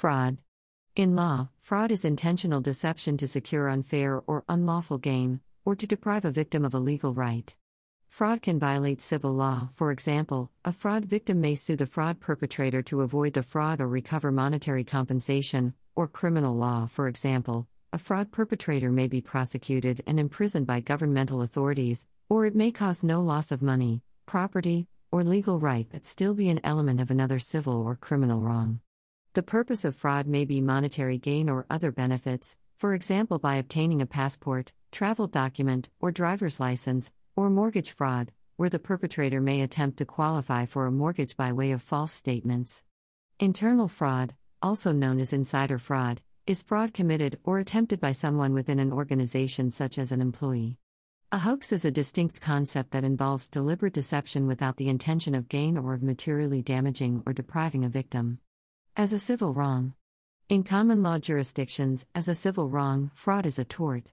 Fraud. In law, fraud is intentional deception to secure unfair or unlawful gain, or to deprive a victim of a legal right. Fraud can violate civil law. For example, a fraud victim may sue the fraud perpetrator to avoid the fraud or recover monetary compensation, or criminal law. For example, a fraud perpetrator may be prosecuted and imprisoned by governmental authorities, or it may cause no loss of money, property, or legal right but still be an element of another civil or criminal wrong. The purpose of fraud may be monetary gain or other benefits, for example, by obtaining a passport, travel document, or driver's license, or mortgage fraud, where the perpetrator may attempt to qualify for a mortgage by way of false statements. Internal fraud, also known as insider fraud, is fraud committed or attempted by someone within an organization such as an employee. A hoax is a distinct concept that involves deliberate deception without the intention of gain or of materially damaging or depriving a victim. As a civil wrong. In common law jurisdictions, as a civil wrong, fraud is a tort.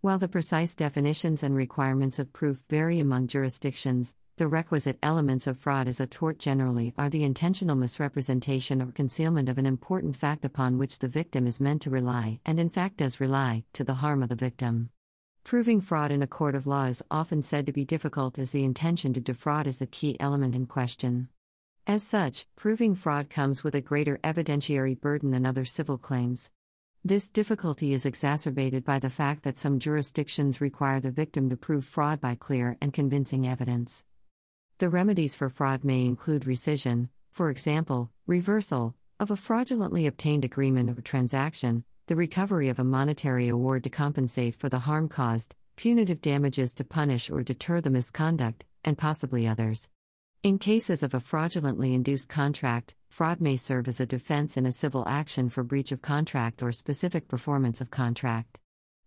While the precise definitions and requirements of proof vary among jurisdictions, the requisite elements of fraud as a tort generally are the intentional misrepresentation or concealment of an important fact upon which the victim is meant to rely, and in fact does rely, to the harm of the victim. Proving fraud in a court of law is often said to be difficult as the intention to defraud is the key element in question. As such, proving fraud comes with a greater evidentiary burden than other civil claims. This difficulty is exacerbated by the fact that some jurisdictions require the victim to prove fraud by clear and convincing evidence. The remedies for fraud may include rescission, for example, reversal, of a fraudulently obtained agreement or transaction, the recovery of a monetary award to compensate for the harm caused, punitive damages to punish or deter the misconduct, and possibly others. In cases of a fraudulently induced contract, fraud may serve as a defense in a civil action for breach of contract or specific performance of contract.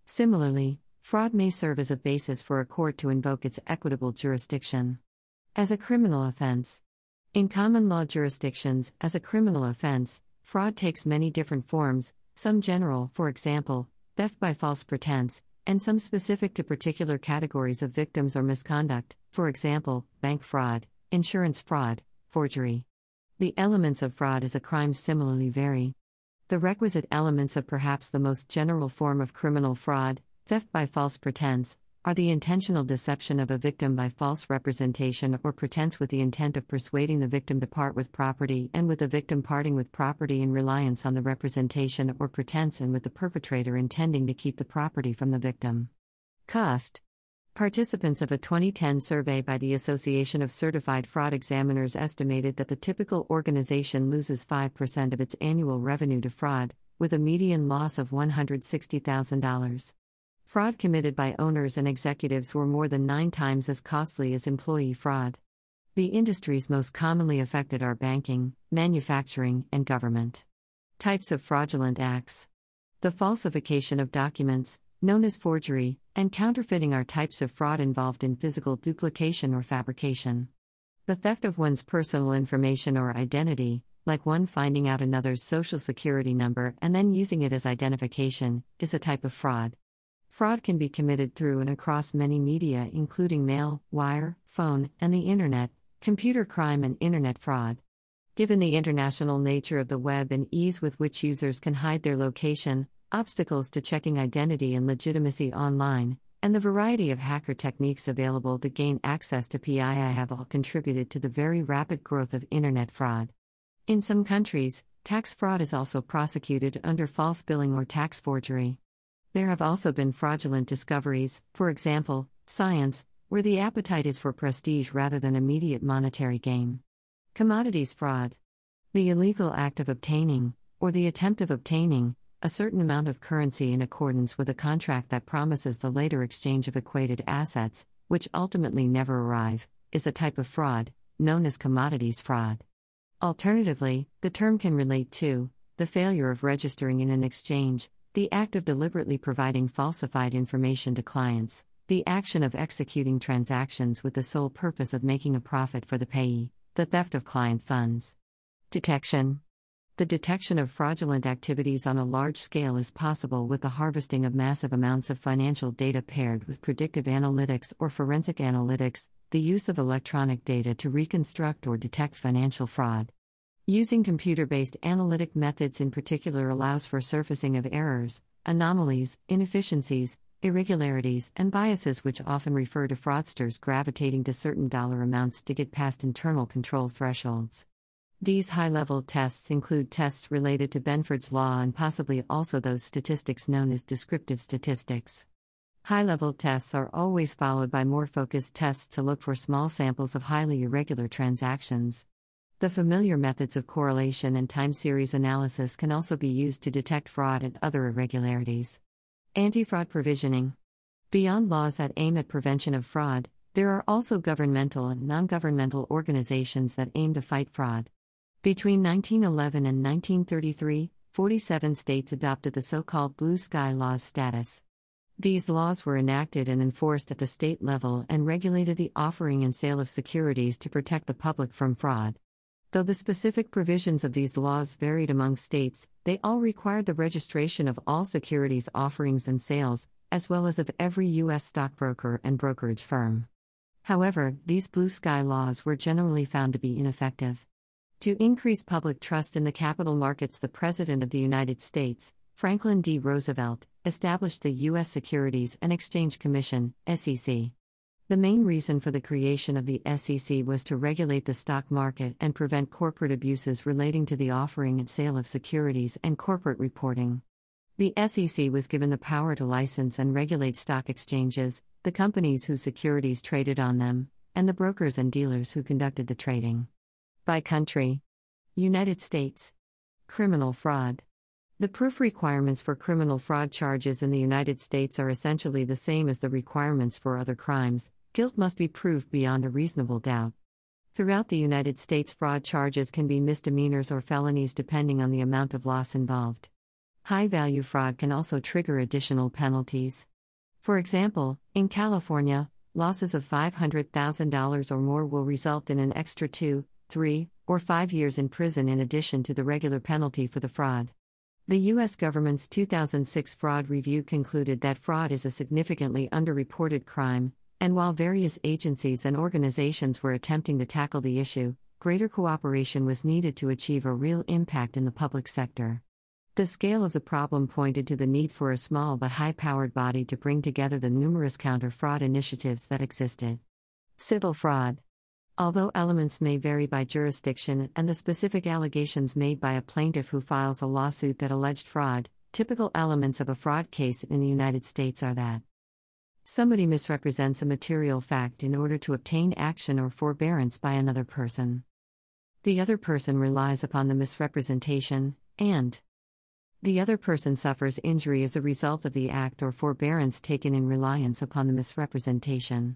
Similarly, fraud may serve as a basis for a court to invoke its equitable jurisdiction. As a criminal offense. In common law jurisdictions, as a criminal offense, fraud takes many different forms, some general, for example, theft by false pretense, and some specific to particular categories of victims or misconduct, for example, bank fraud, insurance fraud, forgery. The elements of fraud as a crime similarly vary. The requisite elements of perhaps the most general form of criminal fraud, theft by false pretense, are the intentional deception of a victim by false representation or pretense with the intent of persuading the victim to part with property and with the victim parting with property in reliance on the representation or pretense and with the perpetrator intending to keep the property from the victim. Cost Participants of a 2010 survey by the Association of Certified Fraud Examiners estimated that the typical organization loses 5% of its annual revenue to fraud, with a median loss of $160,000. Fraud committed by owners and executives were more than nine times as costly as employee fraud. The industries most commonly affected are banking, manufacturing, and government. Types of fraudulent acts The falsification of documents, known as forgery, and counterfeiting are types of fraud involved in physical duplication or fabrication. The theft of one's personal information or identity, like one finding out another's social security number and then using it as identification, is a type of fraud. Fraud can be committed through and across many media, including mail, wire, phone, and the Internet, computer crime, and Internet fraud. Given the international nature of the web and ease with which users can hide their location, obstacles to checking identity and legitimacy online, and the variety of hacker techniques available to gain access to PII have all contributed to the very rapid growth of internet fraud. In some countries, tax fraud is also prosecuted under false billing or tax forgery. There have also been fraudulent discoveries, for example, science, where the appetite is for prestige rather than immediate monetary gain. Commodities fraud. The illegal act of obtaining, or the attempt of obtaining, a certain amount of currency in accordance with a contract that promises the later exchange of equated assets, which ultimately never arrive, is a type of fraud, known as commodities fraud. Alternatively, the term can relate to the failure of registering in an exchange, the act of deliberately providing falsified information to clients, the action of executing transactions with the sole purpose of making a profit for the payee, the theft of client funds. Detection the detection of fraudulent activities on a large scale is possible with the harvesting of massive amounts of financial data paired with predictive analytics or forensic analytics, the use of electronic data to reconstruct or detect financial fraud. Using computer based analytic methods in particular allows for surfacing of errors, anomalies, inefficiencies, irregularities, and biases, which often refer to fraudsters gravitating to certain dollar amounts to get past internal control thresholds. These high level tests include tests related to Benford's law and possibly also those statistics known as descriptive statistics. High level tests are always followed by more focused tests to look for small samples of highly irregular transactions. The familiar methods of correlation and time series analysis can also be used to detect fraud and other irregularities. Anti fraud provisioning. Beyond laws that aim at prevention of fraud, there are also governmental and non governmental organizations that aim to fight fraud. Between 1911 and 1933, 47 states adopted the so called Blue Sky Laws status. These laws were enacted and enforced at the state level and regulated the offering and sale of securities to protect the public from fraud. Though the specific provisions of these laws varied among states, they all required the registration of all securities offerings and sales, as well as of every U.S. stockbroker and brokerage firm. However, these blue sky laws were generally found to be ineffective. To increase public trust in the capital markets, the President of the United States, Franklin D. Roosevelt, established the U.S. Securities and Exchange Commission, SEC. The main reason for the creation of the SEC was to regulate the stock market and prevent corporate abuses relating to the offering and sale of securities and corporate reporting. The SEC was given the power to license and regulate stock exchanges, the companies whose securities traded on them, and the brokers and dealers who conducted the trading. By country United States. Criminal fraud. The proof requirements for criminal fraud charges in the United States are essentially the same as the requirements for other crimes, Guilt must be proved beyond a reasonable doubt. Throughout the United States, fraud charges can be misdemeanors or felonies depending on the amount of loss involved. High value fraud can also trigger additional penalties. For example, in California, losses of $500,000 or more will result in an extra two, three, or five years in prison in addition to the regular penalty for the fraud. The U.S. government's 2006 fraud review concluded that fraud is a significantly underreported crime, and while various agencies and organizations were attempting to tackle the issue, greater cooperation was needed to achieve a real impact in the public sector. The scale of the problem pointed to the need for a small but high powered body to bring together the numerous counter fraud initiatives that existed. Civil fraud. Although elements may vary by jurisdiction and the specific allegations made by a plaintiff who files a lawsuit that alleged fraud, typical elements of a fraud case in the United States are that Somebody misrepresents a material fact in order to obtain action or forbearance by another person. The other person relies upon the misrepresentation, and the other person suffers injury as a result of the act or forbearance taken in reliance upon the misrepresentation.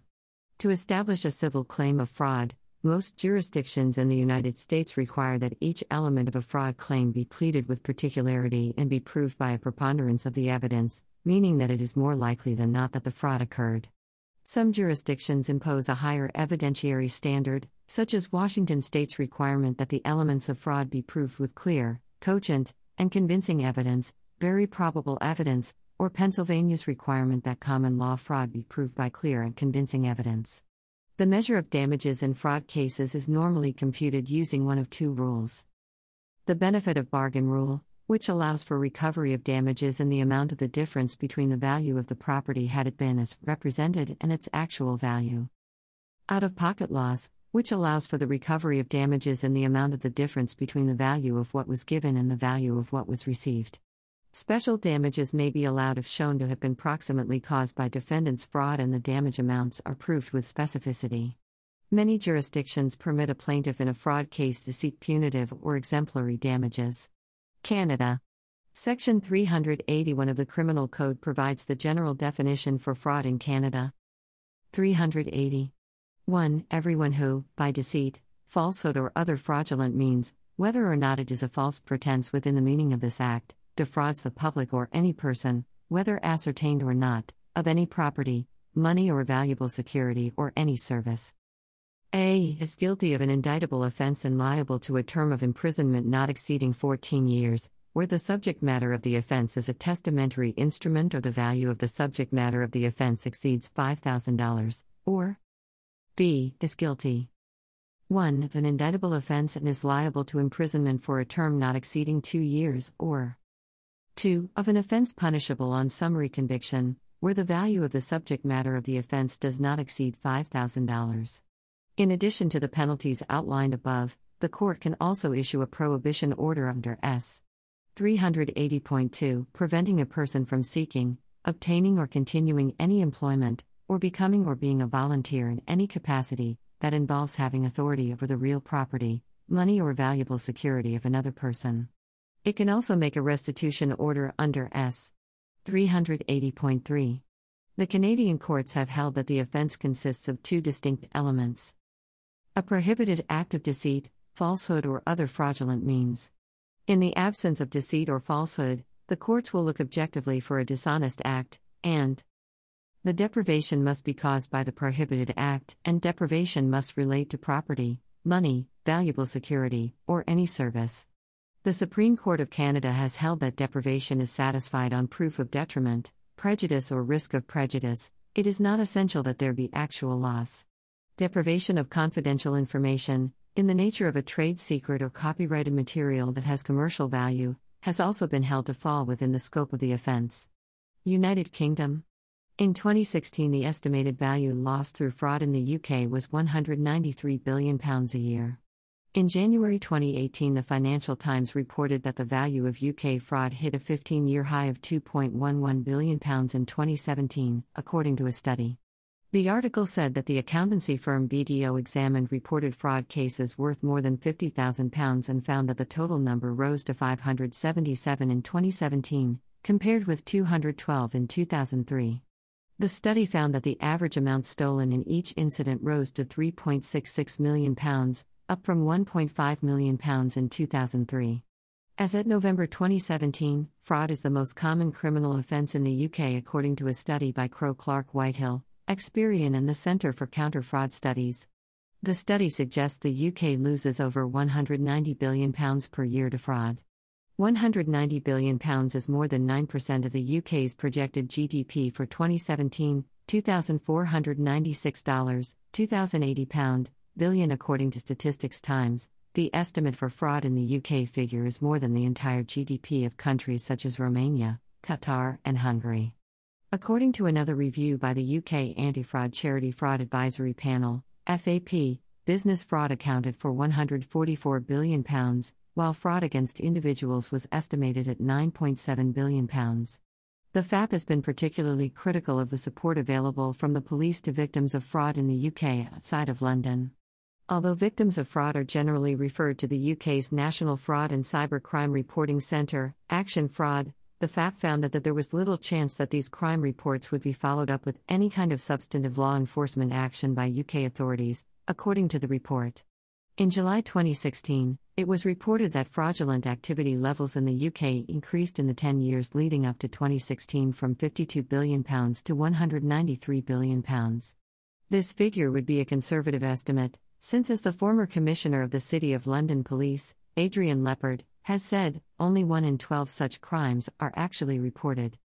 To establish a civil claim of fraud, most jurisdictions in the United States require that each element of a fraud claim be pleaded with particularity and be proved by a preponderance of the evidence, meaning that it is more likely than not that the fraud occurred. Some jurisdictions impose a higher evidentiary standard, such as Washington state's requirement that the elements of fraud be proved with clear, cogent, and convincing evidence, very probable evidence, or Pennsylvania's requirement that common law fraud be proved by clear and convincing evidence. The measure of damages in fraud cases is normally computed using one of two rules. The benefit of bargain rule, which allows for recovery of damages in the amount of the difference between the value of the property had it been as represented and its actual value. Out of pocket loss, which allows for the recovery of damages in the amount of the difference between the value of what was given and the value of what was received. Special damages may be allowed if shown to have been proximately caused by defendant's fraud and the damage amounts are proved with specificity. Many jurisdictions permit a plaintiff in a fraud case to seek punitive or exemplary damages. Canada. Section 381 of the Criminal Code provides the general definition for fraud in Canada. 380. 1. Everyone who, by deceit, falsehood, or other fraudulent means, whether or not it is a false pretense within the meaning of this Act, defrauds the public or any person, whether ascertained or not, of any property, money or valuable security or any service. A is guilty of an indictable offense and liable to a term of imprisonment not exceeding 14 years, where the subject matter of the offense is a testamentary instrument or the value of the subject matter of the offense exceeds $5,000, or B is guilty 1. Of an indictable offense and is liable to imprisonment for a term not exceeding two years, or 2. Of an offense punishable on summary conviction, where the value of the subject matter of the offense does not exceed $5,000. In addition to the penalties outlined above, the court can also issue a prohibition order under S. 380.2, preventing a person from seeking, obtaining, or continuing any employment, or becoming or being a volunteer in any capacity that involves having authority over the real property, money, or valuable security of another person. It can also make a restitution order under S. 380.3. The Canadian courts have held that the offence consists of two distinct elements a prohibited act of deceit, falsehood, or other fraudulent means. In the absence of deceit or falsehood, the courts will look objectively for a dishonest act, and the deprivation must be caused by the prohibited act, and deprivation must relate to property, money, valuable security, or any service. The Supreme Court of Canada has held that deprivation is satisfied on proof of detriment, prejudice, or risk of prejudice, it is not essential that there be actual loss. Deprivation of confidential information, in the nature of a trade secret or copyrighted material that has commercial value, has also been held to fall within the scope of the offence. United Kingdom in 2016, the estimated value lost through fraud in the UK was £193 billion a year. In January 2018, the Financial Times reported that the value of UK fraud hit a 15 year high of £2.11 billion in 2017, according to a study. The article said that the accountancy firm BDO examined reported fraud cases worth more than £50,000 and found that the total number rose to 577 in 2017, compared with 212 in 2003. The study found that the average amount stolen in each incident rose to £3.66 million, up from £1.5 million in 2003. As at November 2017, fraud is the most common criminal offence in the UK according to a study by Crowe Clark Whitehill, Experian, and the Centre for Counter Fraud Studies. The study suggests the UK loses over £190 billion per year to fraud. £190 billion is more than 9% of the UK's projected GDP for 2017, $2,496, 2080 pound, billion according to Statistics Times. The estimate for fraud in the UK figure is more than the entire GDP of countries such as Romania, Qatar, and Hungary. According to another review by the UK Anti Fraud Charity Fraud Advisory Panel, FAP, business fraud accounted for £144 billion, while fraud against individuals was estimated at £9.7 billion. The FAP has been particularly critical of the support available from the police to victims of fraud in the UK outside of London. Although victims of fraud are generally referred to the UK's National Fraud and Cybercrime Reporting Centre, Action Fraud, the FAP found that, that there was little chance that these crime reports would be followed up with any kind of substantive law enforcement action by UK authorities, according to the report. In July 2016, it was reported that fraudulent activity levels in the UK increased in the 10 years leading up to 2016 from £52 billion to £193 billion. This figure would be a conservative estimate, since, as the former Commissioner of the City of London Police, Adrian Leppard, has said, only 1 in 12 such crimes are actually reported.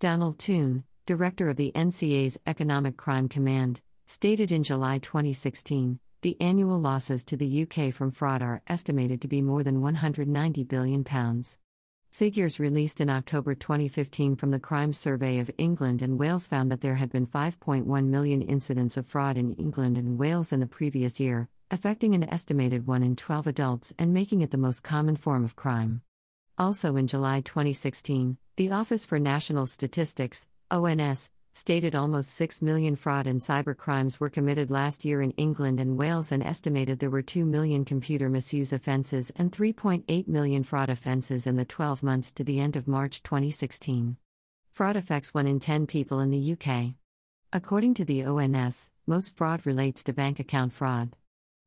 Donald Toon, Director of the NCA's Economic Crime Command, stated in July 2016 the annual losses to the UK from fraud are estimated to be more than £190 billion. Figures released in October 2015 from the Crime Survey of England and Wales found that there had been 5.1 million incidents of fraud in England and Wales in the previous year, affecting an estimated 1 in 12 adults and making it the most common form of crime. Also in July 2016, the Office for National Statistics, ONS, stated almost 6 million fraud and cyber crimes were committed last year in England and Wales and estimated there were 2 million computer misuse offences and 3.8 million fraud offences in the 12 months to the end of March 2016. Fraud affects 1 in 10 people in the UK. According to the ONS, most fraud relates to bank account fraud.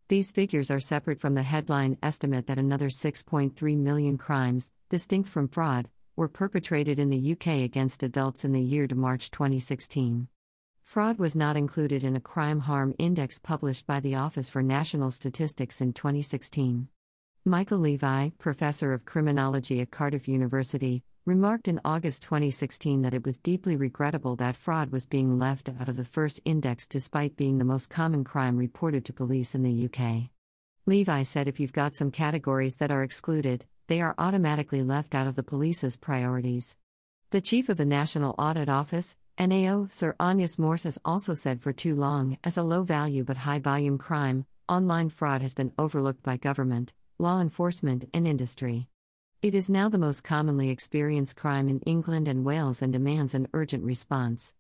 These figures are separate from the headline estimate that another 6.3 million crimes, distinct from fraud, were perpetrated in the UK against adults in the year to March 2016. Fraud was not included in a crime harm index published by the Office for National Statistics in 2016. Michael Levi, professor of criminology at Cardiff University, remarked in August 2016 that it was deeply regrettable that fraud was being left out of the first index despite being the most common crime reported to police in the UK. Levi said if you've got some categories that are excluded, they are automatically left out of the police's priorities. The chief of the National Audit Office, NAO, Sir Amyas Morses also said for too long, as a low value but high volume crime, online fraud has been overlooked by government, law enforcement, and industry. It is now the most commonly experienced crime in England and Wales and demands an urgent response.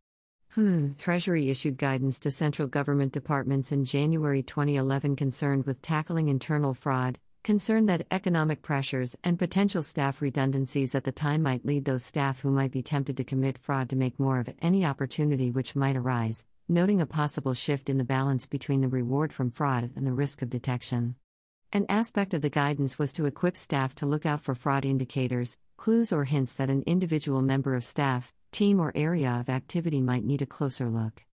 Hmm. Treasury issued guidance to central government departments in January 2011 concerned with tackling internal fraud, concerned that economic pressures and potential staff redundancies at the time might lead those staff who might be tempted to commit fraud to make more of any opportunity which might arise, noting a possible shift in the balance between the reward from fraud and the risk of detection. An aspect of the guidance was to equip staff to look out for fraud indicators, clues, or hints that an individual member of staff, team, or area of activity might need a closer look.